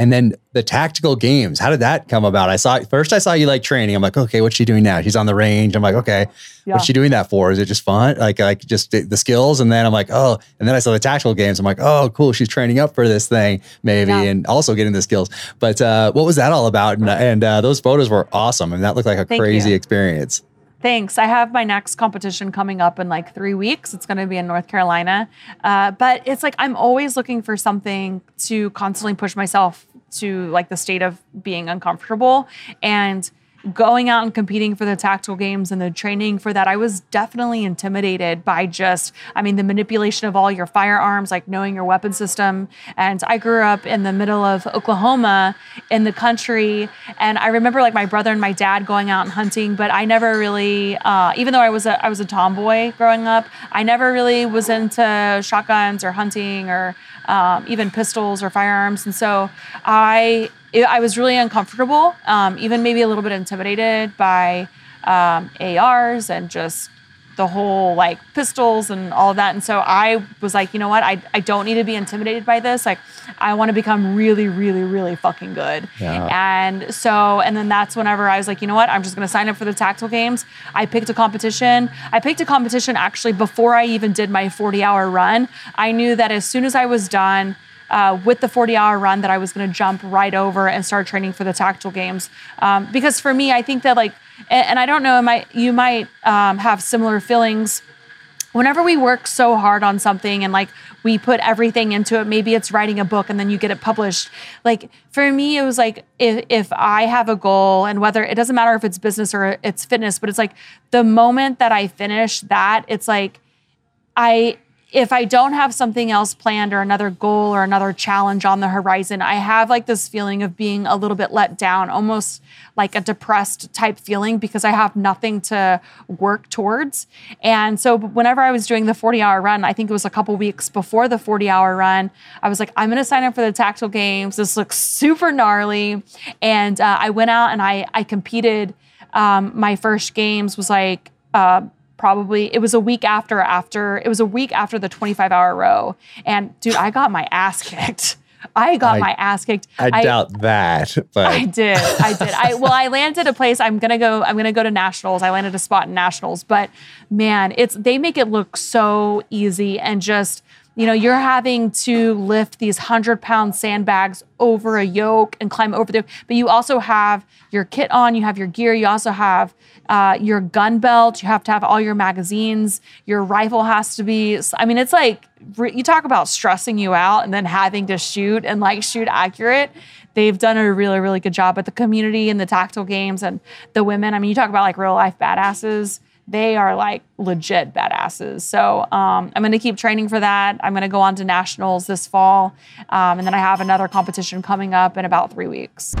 And then the tactical games, how did that come about? I saw first I saw you like training. I'm like, okay, what's she doing now? She's on the range. I'm like, okay, yeah. what's she doing that for? Is it just fun? Like like just the skills? And then I'm like, oh, and then I saw the tactical games. I'm like, oh, cool. She's training up for this thing, maybe, yeah. and also getting the skills. But uh, what was that all about? And, and uh, those photos were awesome. And that looked like a Thank crazy you. experience. Thanks. I have my next competition coming up in like three weeks. It's going to be in North Carolina. Uh, but it's like I'm always looking for something to constantly push myself to like the state of being uncomfortable. And going out and competing for the tactical games and the training for that, I was definitely intimidated by just, I mean, the manipulation of all your firearms, like knowing your weapon system. And I grew up in the middle of Oklahoma in the country. And I remember like my brother and my dad going out and hunting, but I never really, uh, even though I was a, I was a tomboy growing up, I never really was into shotguns or hunting or um, even pistols or firearms. And so I it, I was really uncomfortable, um, even maybe a little bit intimidated by um, ARs and just the whole like pistols and all of that. And so I was like, you know what? I, I don't need to be intimidated by this. Like, I want to become really, really, really fucking good. Yeah. And so, and then that's whenever I was like, you know what? I'm just going to sign up for the tactical games. I picked a competition. I picked a competition actually before I even did my 40 hour run. I knew that as soon as I was done, uh, with the 40 hour run that I was going to jump right over and start training for the tactical games. Um, because for me, I think that like, and, and I don't know, might, you might um, have similar feelings. Whenever we work so hard on something and like we put everything into it, maybe it's writing a book and then you get it published. Like for me, it was like if, if I have a goal and whether it doesn't matter if it's business or it's fitness, but it's like the moment that I finish that, it's like I if I don't have something else planned or another goal or another challenge on the horizon, I have like this feeling of being a little bit let down, almost like a depressed type feeling because I have nothing to work towards. And so whenever I was doing the 40 hour run, I think it was a couple weeks before the 40 hour run, I was like, I'm going to sign up for the tactical games. This looks super gnarly. And uh, I went out and I, I competed. Um, my first games was like, uh, probably it was a week after after it was a week after the 25 hour row and dude i got my ass kicked I got I- my ass kicked. I, doubt that, but I did. I did. I well, I landed a place. I'm gonna go. I'm gonna go to nationals. I landed a spot in nationals, but man, it's they make it look so easy and just you know you're having to lift these hundred pound sandbags over a yoke and climb over the. But you also have your kit on. You have your gear. You also have uh, your gun belt. You have to have all your magazines. Your rifle has to be. I mean, it's like you talk about stressing you out and then having to shoot and like shoot accurate. They've done a really, really good job. But the community and the tactical games and the women. I mean, you talk about like real life badasses. They are like legit badasses. So um, I'm going to keep training for that. I'm going to go on to nationals this fall, um, and then I have another competition coming up in about three weeks.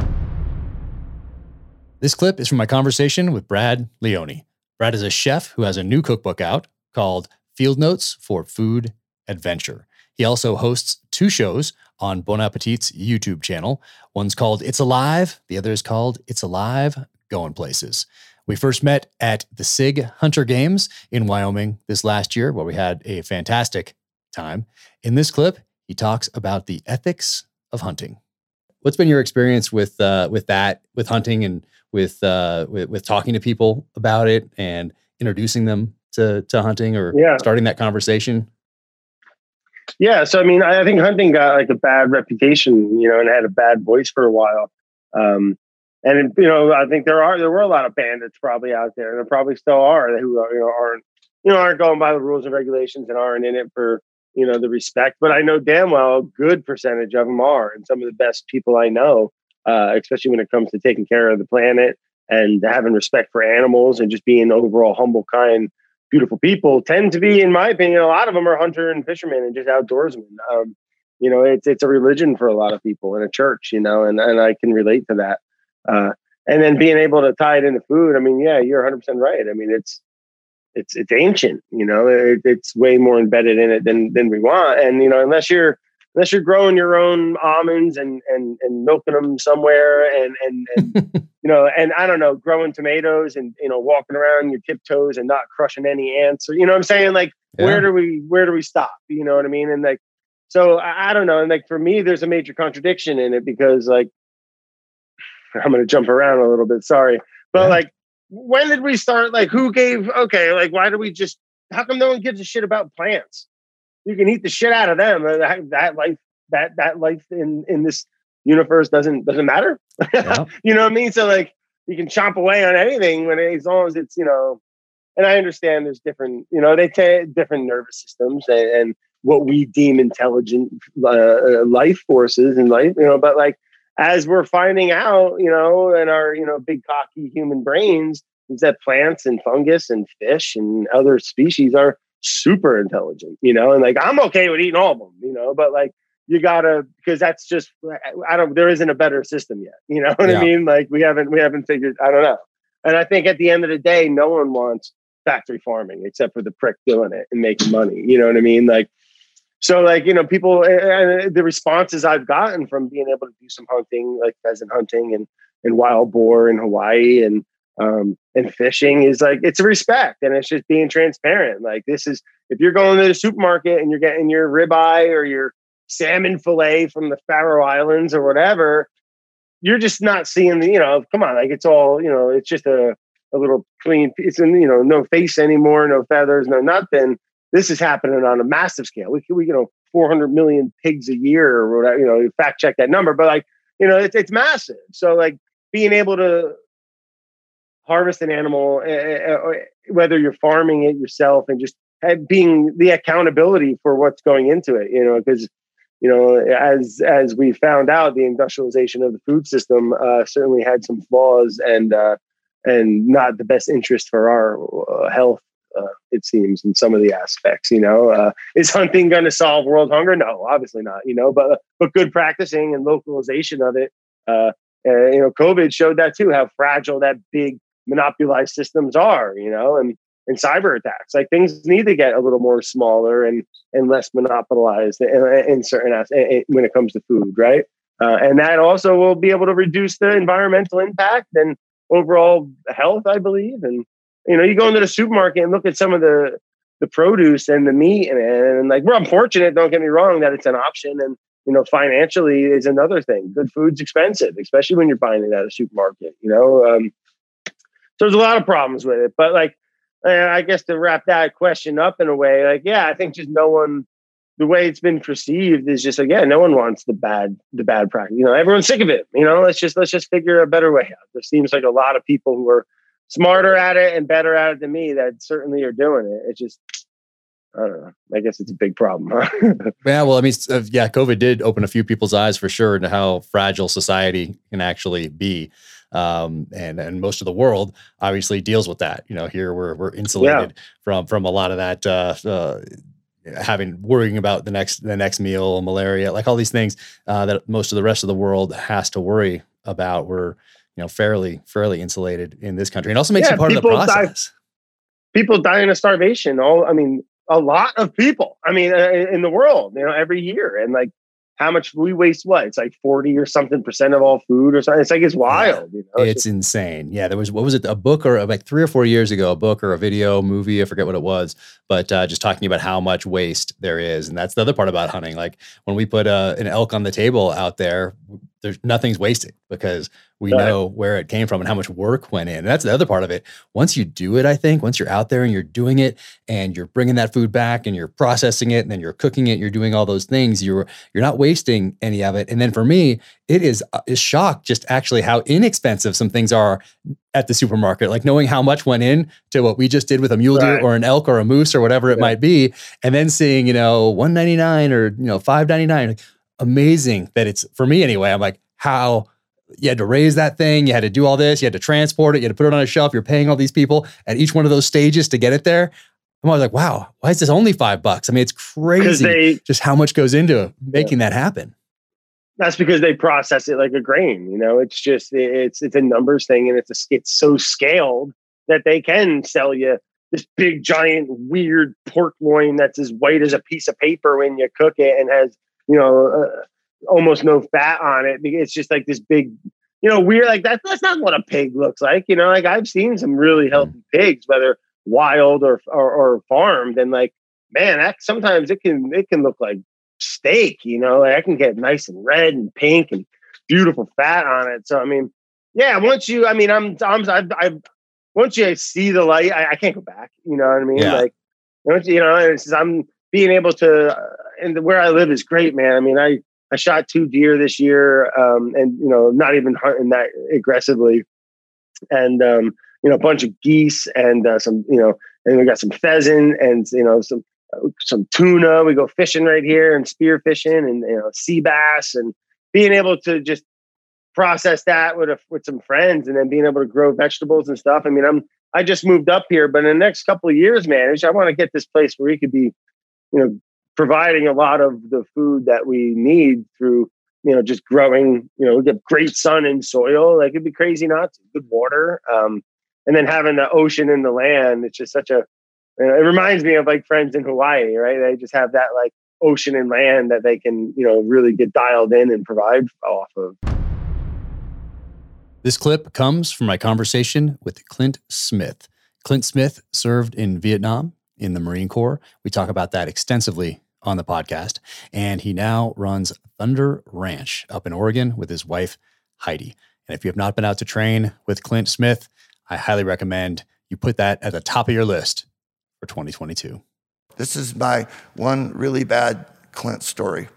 This clip is from my conversation with Brad Leone. Brad is a chef who has a new cookbook out called Field Notes for Food Adventure. He also hosts two shows on Bon Appetit's YouTube channel. One's called It's Alive, the other is called It's Alive Going Places. We first met at the SIG Hunter Games in Wyoming this last year, where we had a fantastic time. In this clip, he talks about the ethics of hunting. What's been your experience with uh, with that, with hunting, and with, uh, with with talking to people about it and introducing them to to hunting or Yeah. starting that conversation? Yeah, so I mean, I I think hunting got like a bad reputation, you know, and had a bad voice for a while. Um, and you know, I think there are there were a lot of bandits probably out there, and there probably still are who are, you know aren't you know aren't going by the rules and regulations and aren't in it for you know the respect. But I know damn well a good percentage of them are, and some of the best people I know, uh, especially when it comes to taking care of the planet and having respect for animals and just being overall humble, kind, beautiful people tend to be, in my opinion, a lot of them are hunter and fishermen and just outdoorsmen. Um, you know, it's it's a religion for a lot of people in a church, you know, and, and I can relate to that. Uh, and then being able to tie it into food, I mean, yeah, you're 100 percent right. I mean, it's it's it's ancient, you know, it, it's way more embedded in it than than we want. And you know, unless you're unless you're growing your own almonds and and and milking them somewhere and and and *laughs* you know and i don't know growing tomatoes and you know walking around your tiptoes and not crushing any ants or you know what i'm saying? Like where do we where do we stop? You know what i mean? And like so I, I don't know. And like for me there's a major contradiction in it because like *laughs* i'm gonna jump around a little bit sorry but Yeah. like when did we start like who gave okay like why do we just how come no one gives a shit about plants you can eat the shit out of them Uh, that, that life that that life in in this universe doesn't doesn't matter Yeah. *laughs* you know what I mean? So like you can chomp away on anything when as long as it's you know. And I understand there's different you know they take different nervous systems and, and what we deem intelligent uh, uh, life forces in life, you know. But like as we're finding out, you know, in our you know big cocky human brains, is that plants and fungus and fish and other species are super intelligent, you know. And like I'm okay with eating all of them, you know, but like you gotta because that's just I don't there isn't a better system yet. You know what Yeah. I mean? Like we haven't we haven't figured I don't know. And I think at the end of the day, no one wants factory farming except for the prick doing it and making money. You know what I mean? Like so like you know people and the responses I've gotten from being able to do some hunting like pheasant hunting and and wild boar in Hawaii and um and fishing is like it's respect and it's just being transparent. Like this is if you're going to the supermarket and you're getting your ribeye or your salmon fillet from the Faroe Islands or whatever, you're just not seeing the, you know, come on, like it's all, you know, it's just a, a little clean, it's in, you know, no face anymore, no feathers, no nothing. This is happening on a massive scale. We, we you know, 400 million pigs a year or whatever, you know, fact check that number, but like, you know, it's, it's massive. So like being able to harvest an animal, uh, uh, whether you're farming it yourself and just being the accountability for what's going into it, you know, because you know, as as we found out, the industrialization of the food system uh, certainly had some flaws and uh, and not the best interest for our uh, health uh, It seems in some of the aspects. You know, uh, is hunting going to solve world hunger? No, obviously not. You know, but but good practicing and localization of it. Uh, uh, you know, COVID showed that too, how fragile that big monopolized systems are. You know, and and cyber attacks, like things need to get a little more smaller and and less monopolized in, in certain aspects when it comes to food, right? Uh, and that also will be able to reduce the environmental impact and overall health, I believe. And you know, you go into the supermarket and look at some of the the produce and the meat, and, and like we're unfortunate. Don't get me wrong that it's an option, and you know, financially is another thing. Good food's expensive, especially when you're buying it at a supermarket. You know, um, so there's a lot of problems with it. But like, I guess to wrap that question up in a way, like, yeah, I think just no one the way it's been perceived is just like, yeah, no one wants the bad the bad practice. You know, everyone's sick of it. You know, let's just let's just figure a better way out. There seems like a lot of people who are smarter at it and better at it than me that certainly are doing it. It's just I don't know. I guess it's a big problem. Huh? *laughs* yeah, well, I mean, uh, yeah, COVID did open a few people's eyes for sure into how fragile society can actually be. Um, and and most of the world obviously deals with that. You know, here we're we're insulated yeah. from from a lot of that uh, uh, having worrying about the next the next meal, malaria, like all these things uh, that most of the rest of the world has to worry about. We're you know fairly fairly insulated in this country, and also makes yeah, you part of the process. Die, people dying of starvation. All I mean, a lot of people. I mean, uh, in the world, you know, every year, and like how much we waste what it's like 40 or something percent of all food or something it's like it's wild you know? it's, it's just, insane yeah there was what was it a book or like three or four years ago a book or a video movie i forget what it was but uh, just talking about how much waste there is and that's the other part about hunting like when we put uh, an elk on the table out there there's nothing's wasted because we right. know where it came from and how much work went in. And that's the other part of it. Once you do it, I think once you're out there and you're doing it and you're bringing that food back and you're processing it and then you're cooking it, you're doing all those things, you're you're not wasting any of it. And then for me, it is uh, is shocked just actually how inexpensive some things are at the supermarket. Like knowing how much went in to what we just did with a mule deer or an elk or a moose or whatever it yeah. might be, and then seeing you know 199 or you know 599 amazing that it's for me anyway. I'm like, how you had to raise that thing, you had to do all this, you had to transport it, you had to put it on a shelf, you're paying all these people at each one of those stages to get it there. I'm always like, wow, why is this only five bucks? I mean, it's crazy they, just how much goes into making yeah. that happen. That's because they process it like a grain. You know, it's just it's it's a numbers thing, and it's a, it's so scaled that they can sell you this big giant weird pork loin that's as white as a piece of paper when you cook it and has you know, uh, almost no fat on it. It's just like this big, you know, weird. Like that's that's not what a pig looks like. You know, like I've seen some really healthy pigs, whether wild or or, or farmed, and like man, that sometimes it can it can look like steak. You know, like I can get nice and red and pink and beautiful fat on it. So I mean, yeah, once you, I mean, I'm I'm I've, I've once you see the light, I, I, can't go back. You know what I mean? Yeah. Like, once, you know, it's, I'm being able to uh, and where I live is great, man. I mean, I I shot two deer this year, um, and you know, not even hunting that aggressively, and um, you know, a bunch of geese and uh, some, you know, and we got some pheasant and you know some uh, some tuna. We go fishing right here and spear fishing and you know sea bass and being able to just process that with a, with some friends and then being able to grow vegetables and stuff. I mean, I'm I just moved up here, but in the next couple of years, man, I want to get this place where we could be, you know, providing a lot of the food that we need through you know just growing you know we get great sun and soil. Like it'd be crazy not to. Good water um, and then having the ocean and the land it's just such a you know, it reminds me of like friends in hawaii right? They just have that like ocean and land that they can you know really get dialed in and provide off of. This clip comes from my conversation with clint smith. Clint smith served in vietnam in the marine corps we talk about that extensively on the podcast. And he now runs Thunder Ranch up in Oregon with his wife, Heidi. And if you have not been out to train with Clint Smith, I highly recommend you put that at the top of your list for 2022. This is my one really bad Clint story.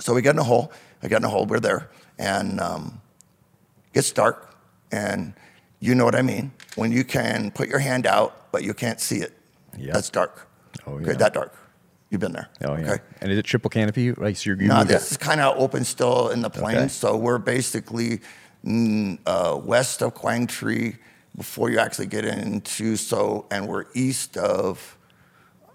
So we get in a hole. I get in a hole. We're there. And um, it gets dark. And you know what I mean. When you can put your hand out, but you can't see it. Yep. That's dark. Oh, yeah. Okay, that dark. You've been there. Oh yeah. Okay. And is it triple canopy? Like so you're, no, this is kind of open still in the plains. Okay. So we're basically mm, uh, west of Quang Tri, before you actually get into so, and we're east of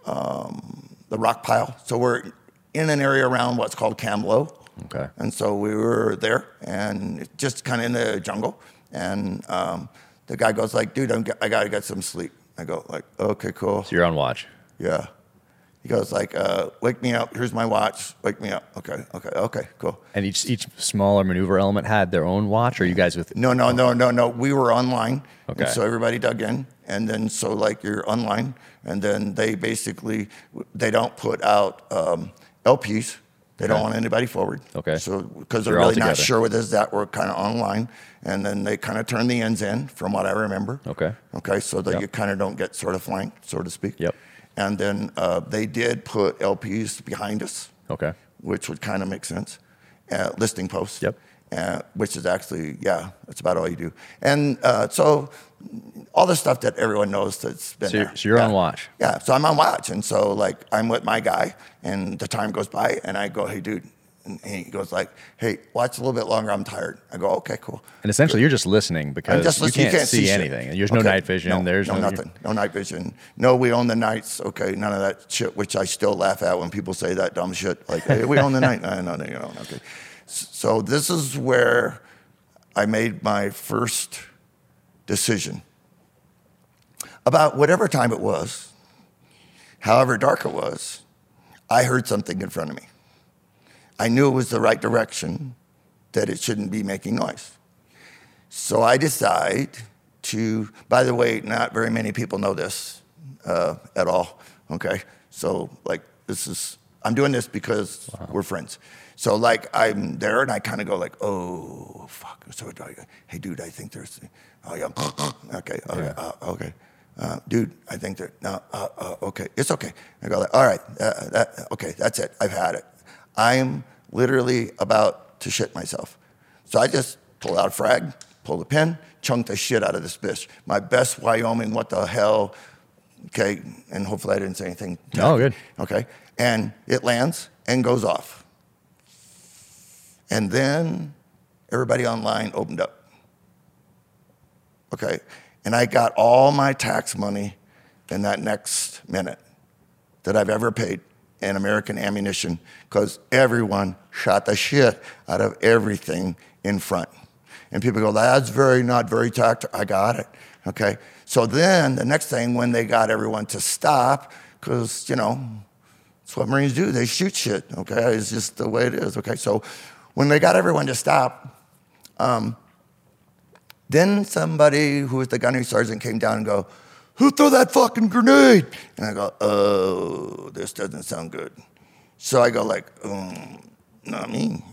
um, the rock pile. So we're in an area around what's called Cam Lo. Okay. And so we were there and just kind of in the jungle. And um, the guy goes like, dude, I'm, I got to get some sleep. I go like, okay, cool. So you're on watch. Yeah. He goes like, uh, wake me up. Here's my watch. Wake me up. Okay. Okay. Okay. Cool. And each each smaller maneuver element had their own watch, or you guys with No, no, no, no, no. We were online. and Okay. so everybody dug in. And then so like you're online. And then they basically, they don't put out um, LPs. They don't want anybody forward. Okay. So because they're You're really not sure what is that, we're kind of online. And then they kind of turn the ends in from what I remember. Okay. Okay. So that Yep. you kind of don't get sort of flanked, so to speak. Yep. And then uh, they did put LPs behind us Okay. which would kind of make sense. Uh, listing posts. Yep. Uh, which is actually, yeah, that's about all you do. And uh, so all the stuff that everyone knows that's been So you're, there. so you're yeah. on watch. Yeah, so I'm on watch. And so, like, I'm with my guy, and the time goes by, and I go, hey, dude. And he goes like, hey, watch a little bit longer. I'm tired. I go, okay, cool. And essentially, you're just listening because just you listening. can't, see, shit. anything. There's no night vision. No, There's no, no, nothing. No night vision. No, we own the nights. Okay, none of that shit. Which I still laugh at when people say that dumb shit. Like, hey, we own the night. *laughs* No, no, no, you don't. Okay. So this is where I made my first decision about whatever time it was, however dark it was. I heard something in front of me. I knew it was the right direction, that it shouldn't be making noise. So I decide to, by the way, not very many people know this uh, at all. Okay. So, like, this is, I'm doing this because we're friends. So, like, I'm there and I kind of go, like, oh, fuck. So, I go, hey, dude, I think there's, oh, yeah. *laughs* okay. Okay. Uh, okay. Uh, dude, I think that, no, uh, uh, okay. It's okay. I go, like, all right. Uh, that, okay. That's it. I've had it. I'm literally about to shit myself. So I just pulled out a frag, pulled a pin, chunked the shit out of this bitch. My best Wyoming, what the hell? Okay, and hopefully I didn't say anything. Oh, good. Okay, and it lands and goes off. And then everybody online opened up. Okay, and I got all my tax money in that next minute that I've ever paid in American ammunition because everyone shot the shit out of everything in front. And people go, that's very, not very tactical. I got it. Okay. So then the next thing, when they got everyone to stop, because, you know, that's what Marines do. They shoot shit. Okay. It's just the way it is. Okay. So when they got everyone to stop, um, then somebody who was the gunnery sergeant came down and go, who threw that fucking grenade? And I go, oh, this doesn't sound good. So I go like, um, not me.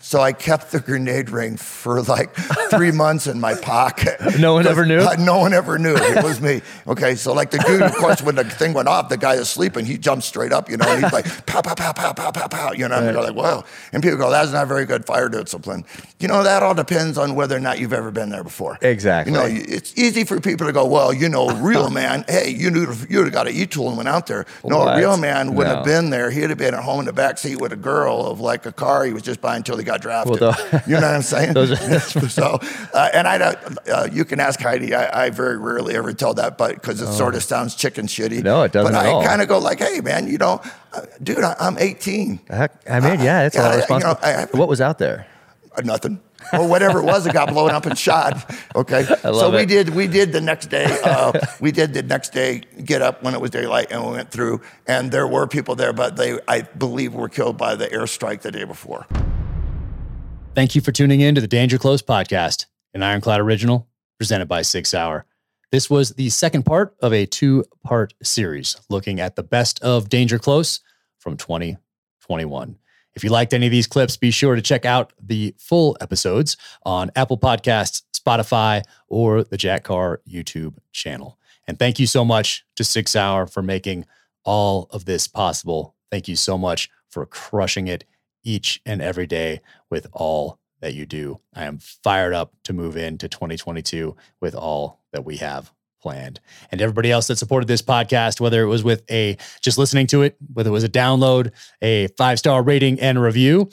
so I kept the grenade ring for like three months in my pocket. No one ever knew? Uh, no one ever knew it was me. Okay, so like the dude, of course, when the thing went off, the guy is sleeping. He jumps straight up, you know, and he's like, pow, pow, pow, pow, pow, pow, pow. You know, and they're like, wow. And people go, that's not very good fire discipline. You know, that all depends on whether or not you've ever been there before. Exactly. You know, it's easy for people to go, well, you know, real man, *laughs* hey, you knew you'd have got an e-tool and went out there. No, What? a real man would No. have been there. He'd have been at home in the back seat with a girl of like a car he was just buying until he got drafted. Well, *laughs* you know what I'm saying? *laughs* *laughs* So, uh, and I don't, uh, you can ask Heidi. I, I very rarely ever tell that, but because it sort of sounds chicken shitty. Oh. No, it doesn't But I kind of go like, hey, man, you know, uh, dude, I, I'm 18. Heck, I mean, yeah, it's a lot of Uh, you know, responsibility. I- what was out there? Uh, nothing or whatever it was that got blown up and shot. Okay, *laughs* I love so we it. did we did the next day. Uh, we did the next day get up when it was daylight and we went through, and there were people there, but they I believe were killed by the airstrike the day before. Thank you for tuning in to the Danger Close podcast, an Ironclad original presented by Sig Sauer. This was the second part of a two part series looking at the best of Danger Close from 2021. If you liked any of these clips, be sure to check out the full episodes on Apple Podcasts, Spotify, or the Jack Carr YouTube channel. And thank you so much to Sig Sauer for making all of this possible. Thank you so much for crushing it each and every day with all that you do. I am fired up to move into 2022 with all that we have planned. And everybody else that supported this podcast, whether it was with a just listening to it, whether it was a download, a five star rating and review,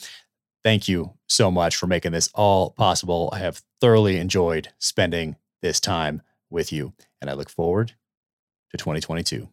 thank you so much for making this all possible. I have thoroughly enjoyed spending this time with you, and I look forward to 2022.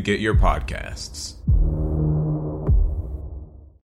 you get your podcasts.